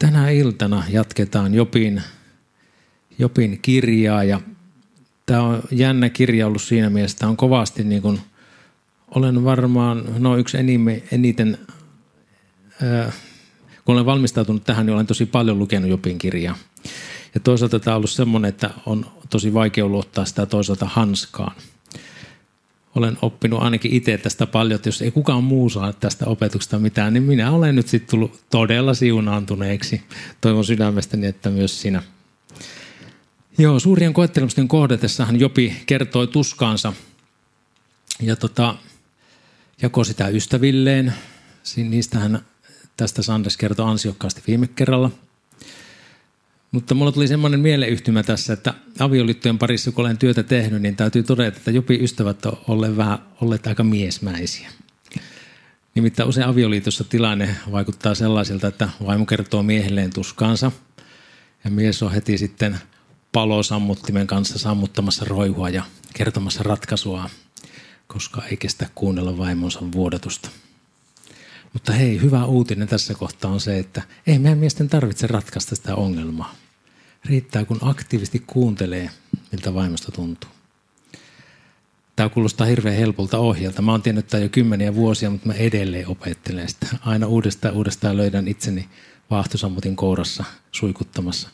Tänä iltana jatketaan Jopin, Jopin kirjaa ja tämä on jännä kirja ollut siinä mielessä, että on kovasti niin kuin, olen varmaan, no yksi enime, eniten, ää, kun olen valmistautunut tähän, niin olen tosi paljon lukenut Jopin kirjaa. Ja toisaalta tämä on ollut semmoinen, että on tosi vaikea ollut ottaa sitä toisaalta hanskaan. Olen oppinut ainakin itse tästä paljon, että jos ei kukaan muu saa tästä opetuksesta mitään, niin minä olen nyt sitten tullut todella siunaantuneeksi. Toivon sydämestäni, että myös sinä. Joo, suurien koettelemusten kohdatessahan Jopi kertoi tuskaansa ja tota, jakoi sitä ystävilleen. Niistähän tästä Sanders kertoi ansiokkaasti viime kerralla. Mutta mulla tuli semmoinen mieleyhtymä tässä, että avioliittojen parissa kun olen työtä tehnyt, niin täytyy todeta, että Jopi ystävät on olleet, vähän, olleet aika miesmäisiä. Nimittäin usein avioliitossa tilanne vaikuttaa sellaiselta, että vaimo kertoo miehelleen tuskaansa ja mies on heti sitten palosammuttimen kanssa sammuttamassa roihua ja kertomassa ratkaisua, koska ei kestä kuunnella vaimonsa vuodatusta. Mutta hei, hyvä uutinen tässä kohtaa on se, että ei meidän miesten tarvitse ratkaista sitä ongelmaa. Riittää, kun aktiivisesti kuuntelee, miltä vaimosta tuntuu. Tämä kuulostaa hirveän helpolta ohjelta. Mä oon tiennyt tämä jo kymmeniä vuosia, mutta mä edelleen opettelen sitä. Aina uudestaan uudestaan löydän itseni vaahtosammutin kourassa suikuttamassa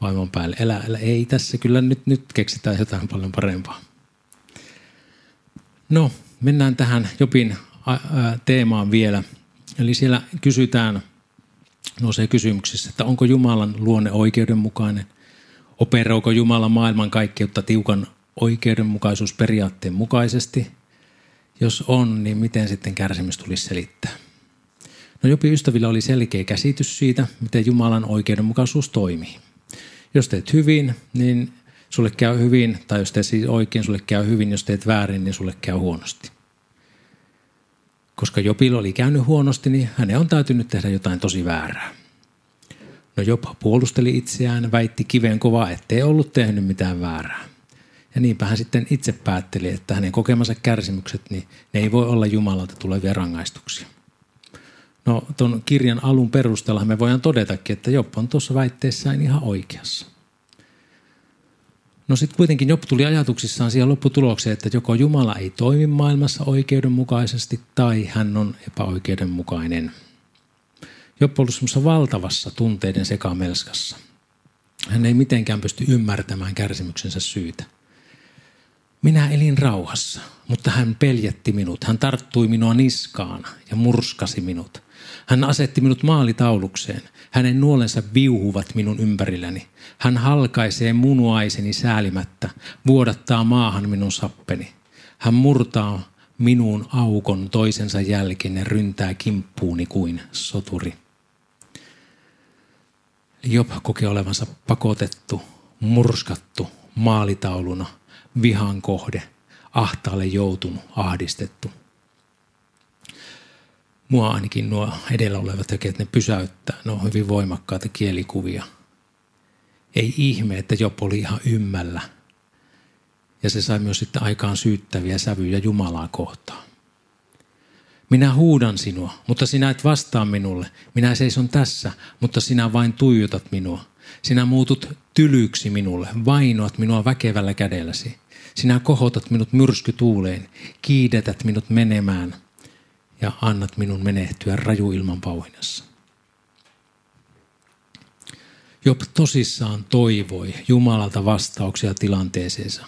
vaimon päälle. Elä, elä, ei tässä kyllä nyt, nyt keksitään jotain paljon parempaa. No, mennään tähän Jopin teemaan vielä. Eli siellä kysytään, nousee kysymyksissä, että onko Jumalan luonne oikeudenmukainen? Operoiko Jumala maailman kaikkeutta tiukan oikeudenmukaisuusperiaatteen mukaisesti? Jos on, niin miten sitten kärsimys tulisi selittää? No Jopi ystävillä oli selkeä käsitys siitä, miten Jumalan oikeudenmukaisuus toimii. Jos teet hyvin, niin sulle käy hyvin, tai jos teet siis oikein, sulle käy hyvin, jos teet väärin, niin sulle käy huonosti. Koska Jopilla oli käynyt huonosti, niin hänen on täytynyt tehdä jotain tosi väärää. No Job puolusteli itseään, väitti kiveen kovaa, ettei ollut tehnyt mitään väärää. Ja niinpä hän sitten itse päätteli, että hänen kokemansa kärsimykset, niin ne ei voi olla Jumalalta tulevia rangaistuksia. No tuon kirjan alun perusteella me voidaan todetakin, että Job on tuossa väitteessään ihan oikeassa. No sitten kuitenkin Job tuli ajatuksissaan siihen lopputulokseen, että joko Jumala ei toimi maailmassa oikeudenmukaisesti tai hän on epäoikeudenmukainen. Job on ollut valtavassa tunteiden sekamelskassa. Hän ei mitenkään pysty ymmärtämään kärsimyksensä syytä. Minä elin rauhassa, mutta hän peljätti minut. Hän tarttui minua niskaan ja murskasi minut. Hän asetti minut maalitaulukseen. Hänen nuolensa viuhuvat minun ympärilläni. Hän halkaisee munuaiseni säälimättä, vuodattaa maahan minun sappeni. Hän murtaa minuun aukon toisensa jälkeen ja ryntää kimppuuni kuin soturi. Job kokee olevansa pakotettu, murskattu maalitauluna, vihan kohde, ahtaalle joutunut, ahdistettu – mua ainakin nuo edellä olevat tekijät, ne pysäyttää. Ne on hyvin voimakkaita kielikuvia. Ei ihme, että Job oli ihan ymmällä. Ja se sai myös sitten aikaan syyttäviä sävyjä Jumalaa kohtaan. Minä huudan sinua, mutta sinä et vastaa minulle. Minä seison tässä, mutta sinä vain tuijotat minua. Sinä muutut tylyksi minulle, vainoat minua väkevällä kädelläsi. Sinä kohotat minut myrskytuuleen, kiidetät minut menemään – ja annat minun menehtyä rajuilman pauhinassa. Job tosissaan toivoi Jumalalta vastauksia tilanteeseensa.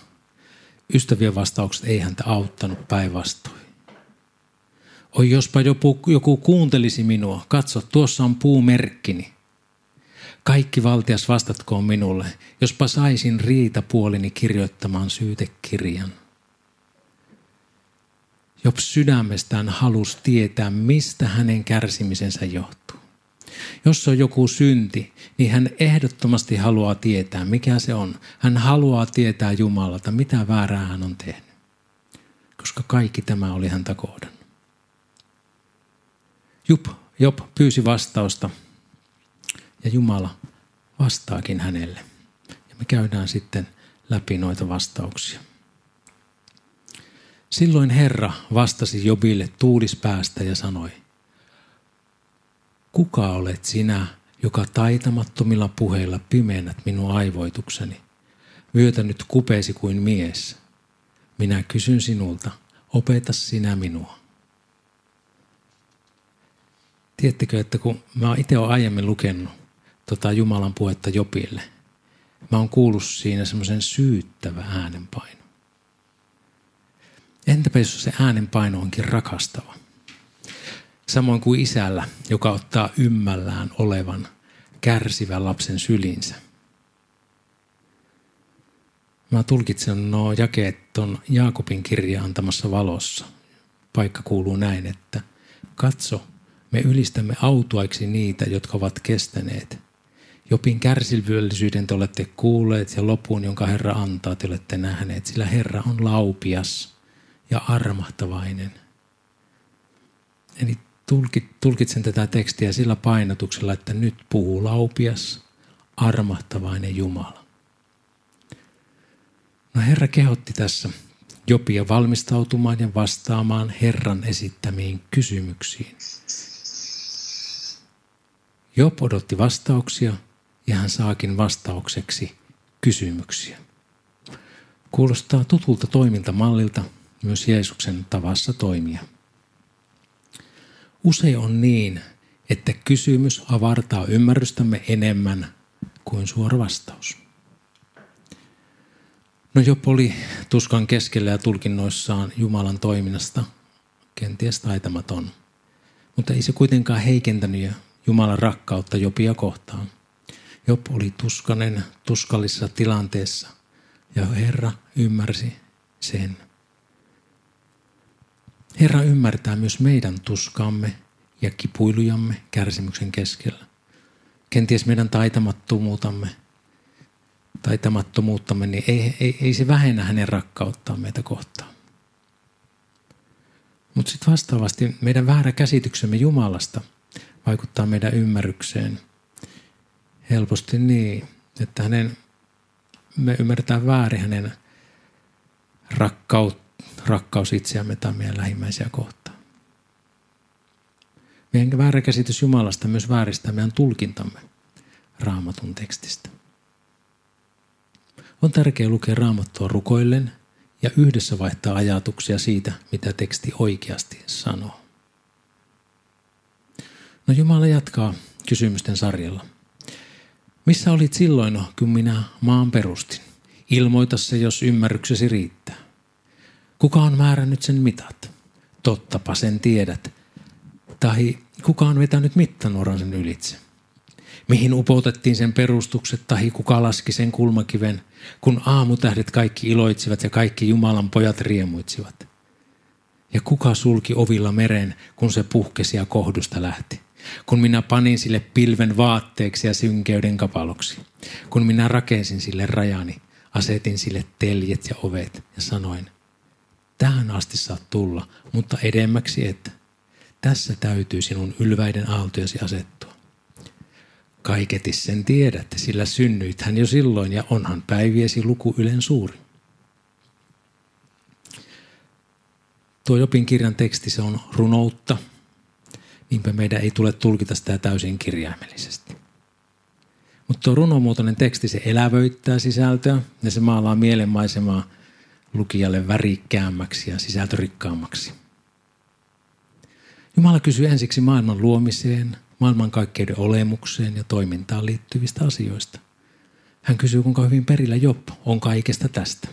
Ystävien vastaukset ei häntä auttanut päinvastoin. Oi jospa joku, joku kuuntelisi minua, katso tuossa on puumerkkini. Kaikki valtias vastatkoon minulle, jospa saisin riita puolini kirjoittamaan syytekirjan. Job sydämestään halusi tietää, mistä hänen kärsimisensä johtuu. Jos on joku synti, niin hän ehdottomasti haluaa tietää, mikä se on. Hän haluaa tietää Jumalalta, mitä väärää hän on tehnyt. Koska kaikki tämä oli häntä kohdannut. Job, Job pyysi vastausta ja Jumala vastaakin hänelle. Ja me käydään sitten läpi noita vastauksia. Silloin Herra vastasi Jobille tuulispäästä ja sanoi, Kuka olet sinä, joka taitamattomilla puheilla pimeänät minun aivoitukseni, vyötänyt kupeesi kuin mies. Minä kysyn sinulta, opeta sinä minua. Tiedättekö, että kun mä itse aiemmin lukenut tota Jumalan puhetta Jopille, mä oon kuullut siinä semmoisen syyttävä äänenpaino. Entäpä jos se äänenpaino onkin rakastava? Samoin kuin isällä, joka ottaa ymmällään olevan kärsivän lapsen sylinsä. Mä tulkitsen nuo jakeet tuon Jaakobin kirjaan antamassa valossa. Paikka kuuluu näin, että katso, me ylistämme autuaiksi niitä, jotka ovat kestäneet. Jopin kärsivällisyyden te olette kuulleet ja lopun, jonka Herra antaa, te olette nähneet, sillä Herra on laupias ja armahtavainen. Eli tulkitsen tätä tekstiä sillä painotuksella, että nyt puhuu laupias, armahtavainen Jumala. No Herra kehotti tässä Jopia valmistautumaan ja vastaamaan Herran esittämiin kysymyksiin. Job odotti vastauksia ja hän saakin vastaukseksi kysymyksiä. Kuulostaa tutulta toimintamallilta myös Jeesuksen tavassa toimia. Usein on niin, että kysymys avartaa ymmärrystämme enemmän kuin suora vastaus. No Job oli tuskan keskellä ja tulkinnoissaan Jumalan toiminnasta kenties taitamaton, mutta ei se kuitenkaan heikentänyt Jumalan rakkautta Jopia kohtaan. Job oli tuskanen tuskallisessa tilanteessa ja Herra ymmärsi sen. Herra ymmärtää myös meidän tuskaamme ja kipuilujamme kärsimyksen keskellä. Kenties meidän taitamattomuutamme, taitamattomuuttamme, niin ei, ei, ei se vähennä hänen rakkauttaan meitä kohtaan. Mutta sitten vastaavasti meidän väärä käsityksemme Jumalasta vaikuttaa meidän ymmärrykseen helposti niin, että hänen, me ymmärretään väärin hänen rakkautta rakkaus itseämme tai meidän lähimmäisiä kohtaan. Meidän väärä käsitys Jumalasta myös vääristää meidän tulkintamme raamatun tekstistä. On tärkeää lukea raamattua rukoillen ja yhdessä vaihtaa ajatuksia siitä, mitä teksti oikeasti sanoo. No Jumala jatkaa kysymysten sarjalla. Missä olit silloin, kun minä maan perustin? Ilmoita se, jos ymmärryksesi riittää. Kuka on määrännyt sen mitat? Tottapa sen tiedät. Tai kuka on vetänyt mittanuoran sen ylitse? Mihin upotettiin sen perustukset, tahi kuka laski sen kulmakiven, kun aamutähdet kaikki iloitsivat ja kaikki Jumalan pojat riemuitsivat? Ja kuka sulki ovilla meren, kun se puhkesi ja kohdusta lähti? Kun minä panin sille pilven vaatteeksi ja synkeyden kapaloksi. Kun minä rakensin sille rajani, asetin sille teljet ja ovet ja sanoin – Tähän asti saat tulla, mutta edemmäksi et. Tässä täytyy sinun ylväiden aaltojasi asettua. Kaiketis sen tiedät, sillä synnyit hän jo silloin ja onhan päiviesi luku ylen suuri. Tuo Jopin kirjan teksti se on runoutta, niinpä meidän ei tule tulkita sitä täysin kirjaimellisesti. Mutta tuo runomuotoinen teksti se elävöittää sisältöä ja se maalaa mielenmaisemaa – lukijalle värikkäämmäksi ja sisältörikkaammaksi. Jumala kysyy ensiksi maailman luomiseen, maailmankaikkeuden olemukseen ja toimintaan liittyvistä asioista. Hän kysyy, kuinka hyvin perillä Job on kaikesta tästä.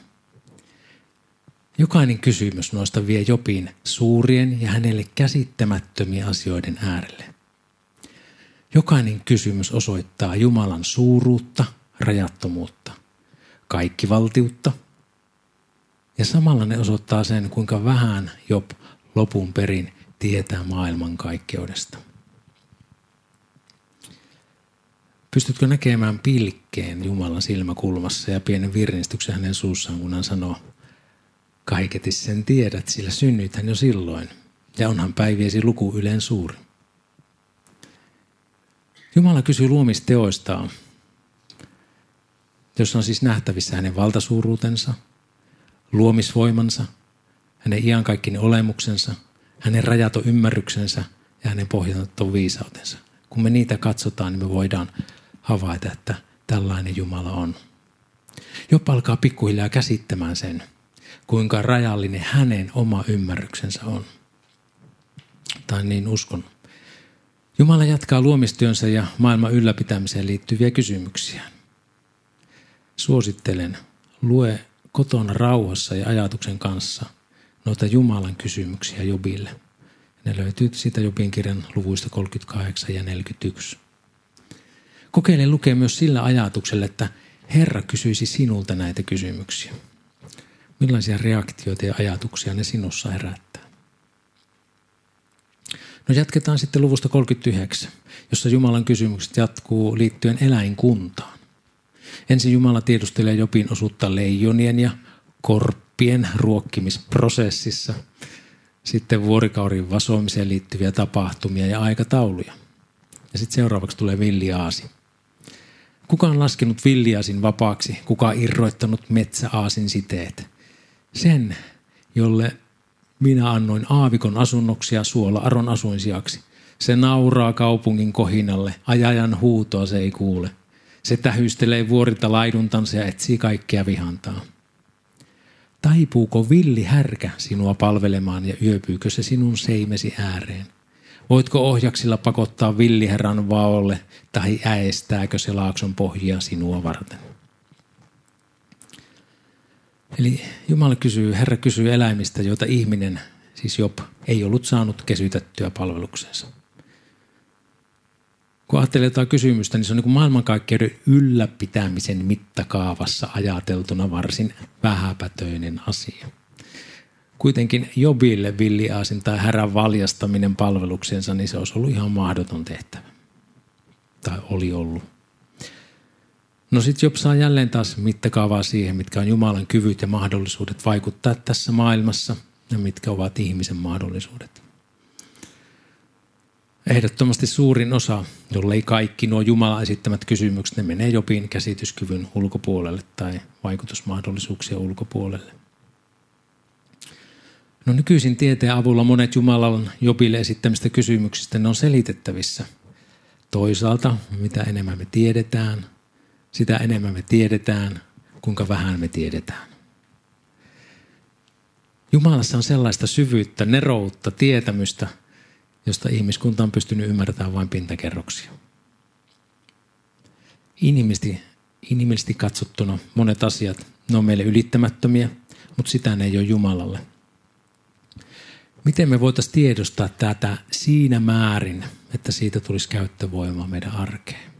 Jokainen kysymys noista vie Jopin suurien ja hänelle käsittämättömien asioiden äärelle. Jokainen kysymys osoittaa Jumalan suuruutta, rajattomuutta, kaikkivaltiutta – ja samalla ne osoittaa sen, kuinka vähän Job lopun perin tietää maailmankaikkeudesta. Pystytkö näkemään pilkkeen Jumalan silmäkulmassa ja pienen virnistyksen hänen suussaan, kun hän sanoo, kaiketi sen tiedät, sillä synnyithän jo silloin, ja onhan päiviesi luku yleen suuri. Jumala kysyy luomisteoistaan, jossa on siis nähtävissä hänen valtasuuruutensa – luomisvoimansa, hänen iankaikkinen olemuksensa, hänen rajaton ymmärryksensä ja hänen pohjaton viisautensa. kun me niitä katsotaan, niin me voidaan havaita, että tällainen Jumala on. Jopa alkaa pikkuhiljaa käsittämään sen, kuinka rajallinen hänen oma ymmärryksensä on. Tai niin uskon. Jumala jatkaa luomistyönsä ja maailman ylläpitämiseen liittyviä kysymyksiä. Suosittelen, lue kotona rauhassa ja ajatuksen kanssa noita Jumalan kysymyksiä Jobille. Ne löytyy siitä Jobin kirjan luvuista 38 ja 41. Kokeile lukea myös sillä ajatuksella, että Herra kysyisi sinulta näitä kysymyksiä. Millaisia reaktioita ja ajatuksia ne sinussa herättää? No jatketaan sitten luvusta 39, jossa Jumalan kysymykset jatkuu liittyen eläinkuntaan. Ensin Jumala tiedustelee Jopin osuutta leijonien ja korppien ruokkimisprosessissa. Sitten vuorikaurin vasoamiseen liittyviä tapahtumia ja aikatauluja. Ja sitten seuraavaksi tulee villiaasi. Kuka on laskenut villiasin vapaaksi? Kuka on irroittanut metsäaasin siteet? Sen, jolle minä annoin aavikon asunnoksia suola Aron asuinsijaksi. Se nauraa kaupungin kohinalle, ajajan huutoa se ei kuule. Se tähystelee vuorilta laiduntansa ja etsii kaikkea vihantaa. Taipuuko villi härkä sinua palvelemaan ja yöpyykö se sinun seimesi ääreen? Voitko ohjaksilla pakottaa villiherran vaolle tai äestääkö se laakson pohjia sinua varten? Eli Jumala kysyy, Herra kysyy eläimistä, joita ihminen, siis Job, ei ollut saanut kesytettyä palveluksensa. Kun ajattelee jotain kysymystä, niin se on niin maailmankaikkeuden ylläpitämisen mittakaavassa ajateltuna varsin vähäpätöinen asia. Kuitenkin Jobille villiaasin tai härän valjastaminen palveluksensa, niin se olisi ollut ihan mahdoton tehtävä. Tai oli ollut. No sitten Job saa jälleen taas mittakaavaa siihen, mitkä on Jumalan kyvyt ja mahdollisuudet vaikuttaa tässä maailmassa ja mitkä ovat ihmisen mahdollisuudet. Ehdottomasti suurin osa, jollei kaikki nuo Jumalan esittämät kysymykset, ne menee Jobin käsityskyvyn ulkopuolelle tai vaikutusmahdollisuuksien ulkopuolelle. No nykyisin tieteen avulla monet Jumalan Jobille esittämistä kysymyksistä ne on selitettävissä. Toisaalta, mitä enemmän me tiedetään, sitä enemmän me tiedetään, kuinka vähän me tiedetään. Jumalassa on sellaista syvyyttä, neroutta, tietämystä, josta ihmiskunta on pystynyt ymmärtämään vain pintakerroksia. Inhimillisesti, inhimillisesti katsottuna monet asiat, ne on meille ylittämättömiä, mutta sitä ne ei ole Jumalalle – Miten me voitaisiin tiedostaa tätä siinä määrin, että siitä tulisi käyttövoimaa meidän arkeen?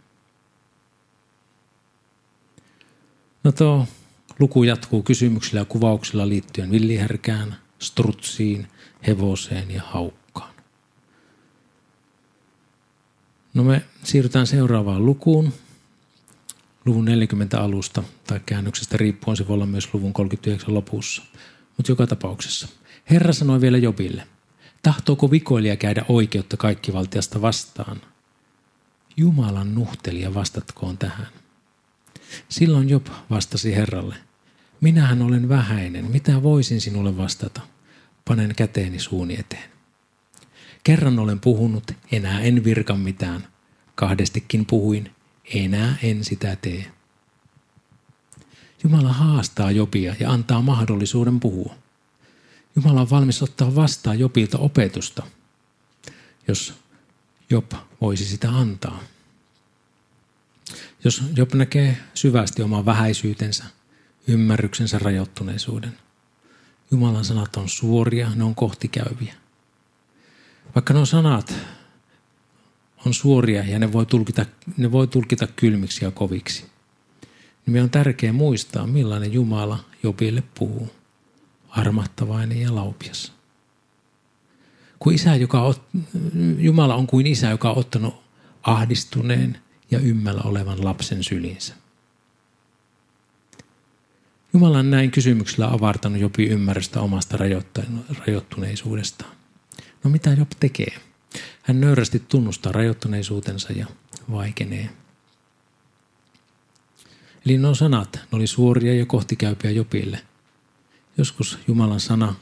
No tuo luku jatkuu kysymyksillä ja kuvauksilla liittyen villihärkään, strutsiin, hevoseen ja haukkaan. No me siirrytään seuraavaan lukuun, luvun 40 alusta tai käännöksestä riippuen se voi olla myös luvun 39 lopussa. Mutta joka tapauksessa – Herra sanoi vielä Jobille, tahtooko vikoilija käydä oikeutta kaikkivaltiasta vastaan? Jumalan nuhtelija vastatkoon tähän. Silloin Job vastasi Herralle, minähän olen vähäinen, mitä voisin sinulle vastata? Panen käteeni suuni eteen. Kerran olen puhunut, enää en virka mitään. Kahdestikin puhuin, enää en sitä tee. Jumala haastaa Jobia ja antaa mahdollisuuden puhua. Jumala on valmis ottaa vastaan Jobilta opetusta, jos Job voisi sitä antaa. Jos Job näkee syvästi oman vähäisyytensä, ymmärryksensä rajoittuneisuuden. Jumalan sanat on suoria, ne on kohtikäyviä. Vaikka nuo sanat on suoria ja ne voi tulkita, ne voi tulkita kylmiksi ja koviksi, niin meidän on tärkeää muistaa, millainen Jumala Jobille puhuu armattavainen ja laupias. Kuin isä, joka on, Jumala on kuin isä, joka on ottanut ahdistuneen ja ymmällä olevan lapsen sylinsä. Jumala on näin kysymyksellä avartanut Jobi ymmärrystä omasta rajoittuneisuudestaan. No mitä Job tekee? Hän nöyrästi tunnustaa rajoittuneisuutensa ja vaikenee. Eli nuo sanat, ne oli suoria ja kohtikäypiä Jopille – Joskus Jumalan sana,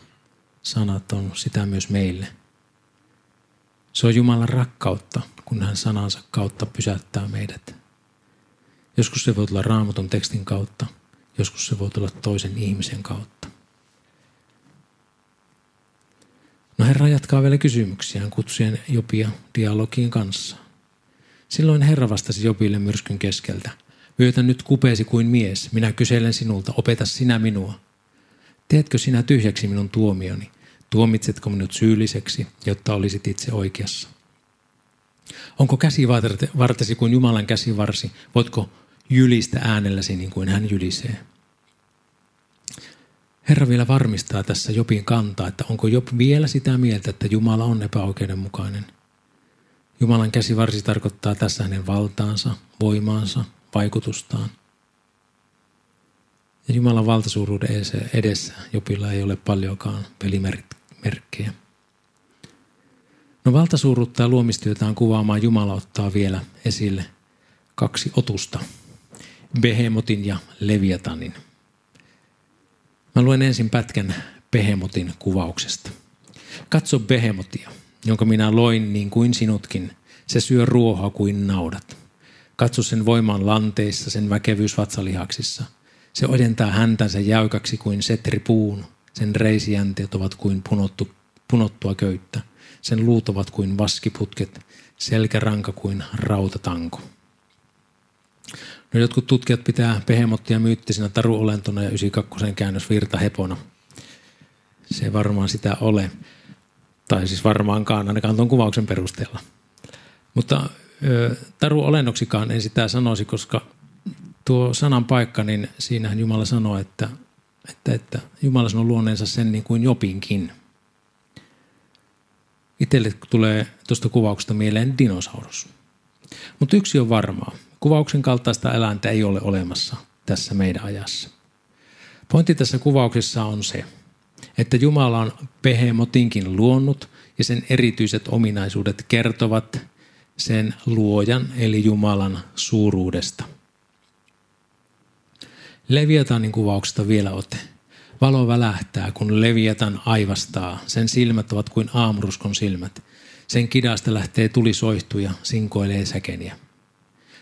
sanat on sitä myös meille. Se on Jumalan rakkautta, kun hän sanansa kautta pysäyttää meidät. Joskus se voi tulla raamatun tekstin kautta, joskus se voi tulla toisen ihmisen kautta. No Herra jatkaa vielä kysymyksiään kutsuen Jopia dialogiin kanssa. Silloin Herra vastasi Jopille myrskyn keskeltä. Vyötä nyt kupeesi kuin mies, minä kyselen sinulta, opeta sinä minua. Teetkö sinä tyhjäksi minun tuomioni? Tuomitsetko minut syylliseksi, jotta olisit itse oikeassa? Onko käsivartesi kuin Jumalan käsivarsi? Voitko jylistä äänelläsi niin kuin hän jylisee? Herra vielä varmistaa tässä Jopin kantaa, että onko Job vielä sitä mieltä, että Jumala on epäoikeudenmukainen. Jumalan käsivarsi tarkoittaa tässä hänen valtaansa, voimaansa, vaikutustaan. Ja Jumalan valtasuuruuden edessä Jopilla ei ole paljonkaan pelimerkkejä. No valtasuuruutta ja luomistyötään kuvaamaan Jumala ottaa vielä esille kaksi otusta. Behemotin ja Leviatanin. Mä luen ensin pätkän Behemotin kuvauksesta. Katso Behemotia, jonka minä loin niin kuin sinutkin. Se syö ruohoa kuin naudat. Katso sen voiman lanteissa, sen väkevyys vatsalihaksissa. Se ojentaa häntänsä jäykäksi kuin setripuun. Sen reisijänteet ovat kuin punottu, punottua köyttä. Sen luut ovat kuin vaskiputket, selkäranka kuin rautatanko. Jotkut tutkijat pitää pehemottia myyttisenä taruolentona ja 92 käännös virtahepona. Se ei varmaan sitä ole. Tai siis varmaankaan, ainakaan tuon kuvauksen perusteella. Mutta taruolennoksikaan en sitä sanoisi, koska tuo sanan paikka, niin siinähän Jumala sanoo, että, että, että Jumala sanoo luoneensa sen niin kuin Jopinkin. Itselle tulee tuosta kuvauksesta mieleen dinosaurus. Mutta yksi on varmaa. Kuvauksen kaltaista eläintä ei ole olemassa tässä meidän ajassa. Pointti tässä kuvauksessa on se, että Jumala on pehemotinkin luonut ja sen erityiset ominaisuudet kertovat sen luojan eli Jumalan suuruudesta. Leviatanin kuvauksesta vielä ote. Valo välähtää, kun Leviatan aivastaa. Sen silmät ovat kuin aamuruskon silmät. Sen kidasta lähtee tulisoihtuja, sinkoilee säkeniä.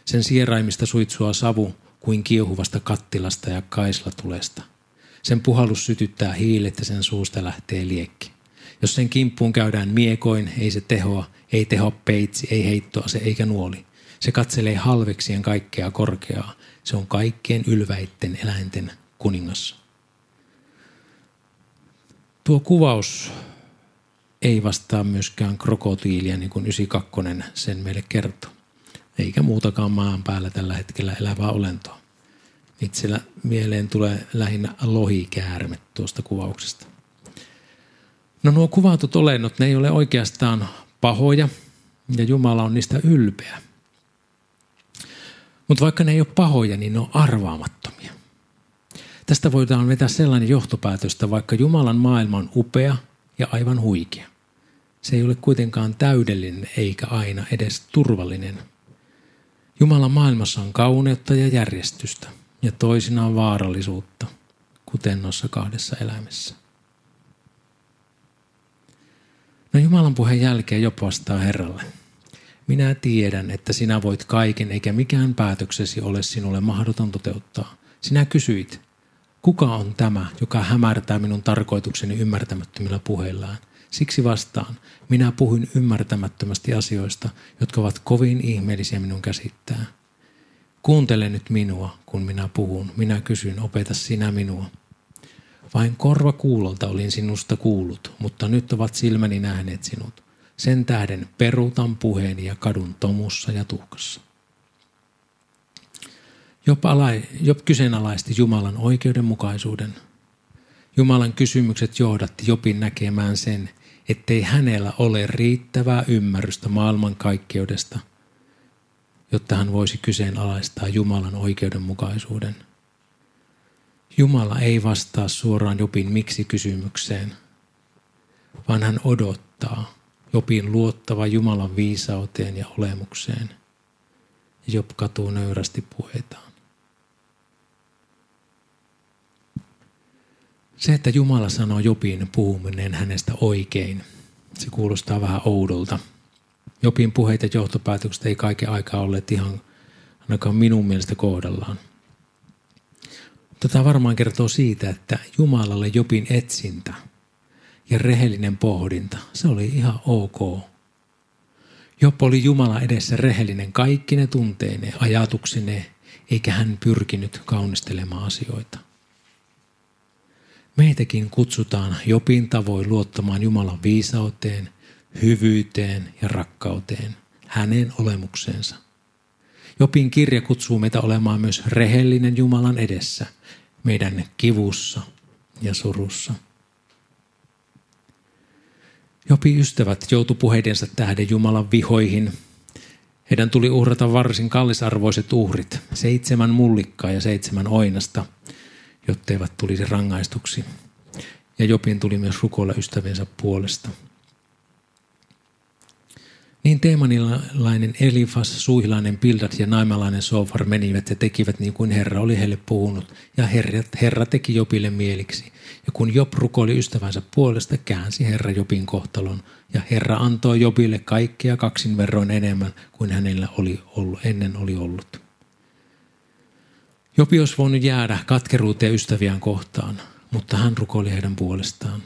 Sen sieraimista suitsua savu kuin kiehuvasta kattilasta ja kaislatulesta. Sen puhallus sytyttää hiilet ja sen suusta lähtee liekki. Jos sen kimppuun käydään miekoin, ei se tehoa, ei teho peitsi, ei heittoa se eikä nuoli. Se katselee halveksien kaikkea korkeaa. Se on kaikkien ylväitten eläinten kuningas. Tuo kuvaus ei vastaa myöskään krokotiilia, niin kuin 92 sen meille kertoo. Eikä muutakaan maan päällä tällä hetkellä elävää olentoa. Itsellä mieleen tulee lähinnä lohikäärme tuosta kuvauksesta. No nuo kuvatut olennot, ne ei ole oikeastaan pahoja ja Jumala on niistä ylpeä. Mutta vaikka ne ei ole pahoja, niin ne on arvaamattomia. Tästä voidaan vetää sellainen johtopäätöstä, vaikka Jumalan maailma on upea ja aivan huikea. Se ei ole kuitenkaan täydellinen eikä aina edes turvallinen. Jumalan maailmassa on kauneutta ja järjestystä ja toisinaan vaarallisuutta, kuten noissa kahdessa elämässä. No Jumalan puheen jälkeen jopa vastaa Herralle. Minä tiedän, että sinä voit kaiken eikä mikään päätöksesi ole sinulle mahdoton toteuttaa. Sinä kysyit, kuka on tämä, joka hämärtää minun tarkoitukseni ymmärtämättömillä puheillaan? Siksi vastaan, minä puhuin ymmärtämättömästi asioista, jotka ovat kovin ihmeellisiä minun käsittää. Kuuntele nyt minua, kun minä puhun. Minä kysyn, opeta sinä minua. Vain korva kuulolta olin sinusta kuullut, mutta nyt ovat silmäni nähneet sinut. Sen tähden peruutan puheeni ja kadun tomussa ja tuhkassa. Job, alai, Job kyseenalaisti Jumalan oikeudenmukaisuuden. Jumalan kysymykset johdatti Jobin näkemään sen, ettei hänellä ole riittävää ymmärrystä maailmankaikkeudesta, jotta hän voisi kyseenalaistaa Jumalan oikeudenmukaisuuden – Jumala ei vastaa suoraan Jopin miksi-kysymykseen, vaan hän odottaa Jopin luottava Jumalan viisauteen ja olemukseen. Job katuu nöyrästi puheitaan. Se, että Jumala sanoo Jopin puhuminen hänestä oikein, se kuulostaa vähän oudolta. Jopin puheet ja johtopäätökset ei kaiken aikaa olleet ihan ainakaan minun mielestä kohdallaan. Tätä varmaan kertoo siitä, että Jumalalle Jopin etsintä ja rehellinen pohdinta, se oli ihan ok. Job oli Jumala edessä rehellinen kaikki ne tunteineen, ajatuksineen, eikä hän pyrkinyt kaunistelemaan asioita. Meitäkin kutsutaan Jopin tavoin luottamaan Jumalan viisauteen, hyvyyteen ja rakkauteen, hänen olemukseensa. Jopin kirja kutsuu meitä olemaan myös rehellinen Jumalan edessä, meidän kivussa ja surussa. Jopi ystävät joutu puheidensa tähden Jumalan vihoihin. Heidän tuli uhrata varsin kallisarvoiset uhrit, seitsemän mullikkaa ja seitsemän oinasta, jotteivät tulisi rangaistuksi. Ja Jopin tuli myös rukoilla ystäviensä puolesta – niin teemanilainen Elifas, suihilainen Bildad ja naimalainen Sofar menivät ja tekivät niin kuin Herra oli heille puhunut. Ja Herra, Herra teki Jopille mieliksi. Ja kun Job rukoili ystävänsä puolesta, käänsi Herra Jopin kohtalon. Ja Herra antoi Jopille kaikkea kaksin verroin enemmän kuin hänellä oli ollut, ennen oli ollut. Jopi olisi voinut jäädä katkeruuteen ystäviään kohtaan, mutta hän rukoili heidän puolestaan.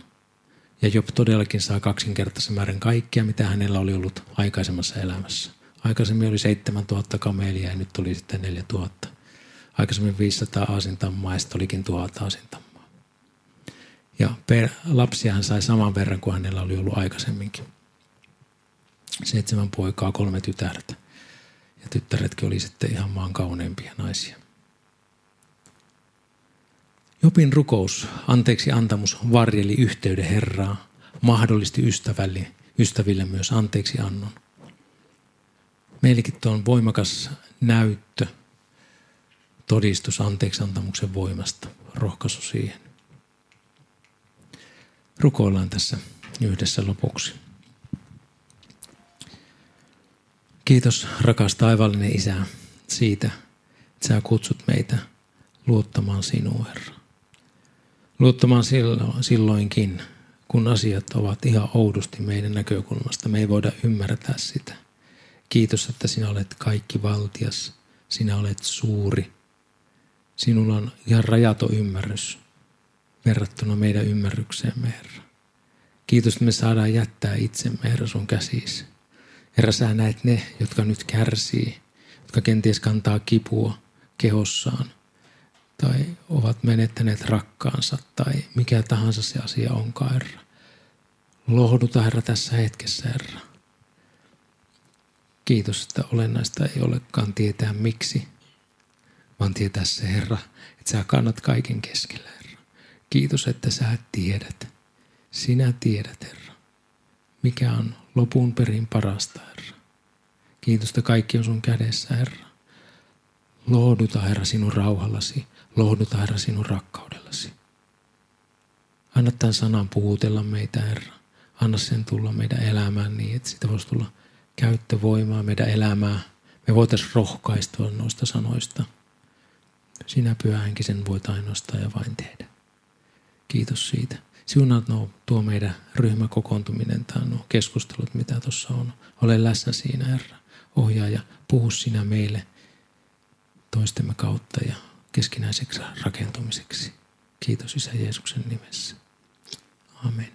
Ja Job todellakin saa kaksinkertaisen määrän kaikkea, mitä hänellä oli ollut aikaisemmassa elämässä. Aikaisemmin oli 7000 kamelia ja nyt tuli sitten 4000. Aikaisemmin 500 aasintammaa ja sitten olikin 1000 aasintammaa. Ja lapsia hän sai saman verran kuin hänellä oli ollut aikaisemminkin. Seitsemän poikaa, kolme tytärtä. Ja tyttäretkin oli sitten ihan maan kauneimpia naisia. Jopin rukous, anteeksi antamus, varjeli yhteyden Herraa, mahdollisti ystävälle, ystäville myös anteeksi annon. Meillekin tuo on voimakas näyttö, todistus anteeksi antamuksen voimasta, rohkaisu siihen. Rukoillaan tässä yhdessä lopuksi. Kiitos rakas taivallinen Isä siitä, että sä kutsut meitä luottamaan sinuun, Herra luottamaan silloinkin, kun asiat ovat ihan oudosti meidän näkökulmasta. Me ei voida ymmärtää sitä. Kiitos, että sinä olet kaikki valtias. Sinä olet suuri. Sinulla on ihan rajaton ymmärrys verrattuna meidän ymmärrykseemme, Herra. Kiitos, että me saadaan jättää itsemme, Herra, sun käsiisi. Herra, sä näet ne, jotka nyt kärsii, jotka kenties kantaa kipua kehossaan tai ovat menettäneet rakkaansa tai mikä tahansa se asia onkaan, Herra. Lohduta, Herra, tässä hetkessä, Herra. Kiitos, että olennaista ei olekaan tietää miksi, vaan tietää se, Herra, että sä kannat kaiken keskellä, Herra. Kiitos, että sä tiedät. Sinä tiedät, Herra, mikä on lopun perin parasta, Herra. Kiitos, että kaikki on sun kädessä, Herra. Lohduta, Herra, sinun rauhallasi Lohduta, Herra, sinun rakkaudellasi. Anna tämän sanan puhutella meitä, Herra. Anna sen tulla meidän elämään niin, että siitä voisi tulla käyttövoimaa meidän elämää. Me voitaisiin rohkaistua noista sanoista. Sinä pyhänkin sen voit ainoastaan ja vain tehdä. Kiitos siitä. Siunaat no, tuo meidän ryhmäkokoontuminen tai nuo keskustelut, mitä tuossa on. Ole läsnä siinä, Herra. Ohjaa ja puhu sinä meille toistemme kautta ja keskinäiseksi rakentumiseksi. Kiitos Isä Jeesuksen nimessä. Amen.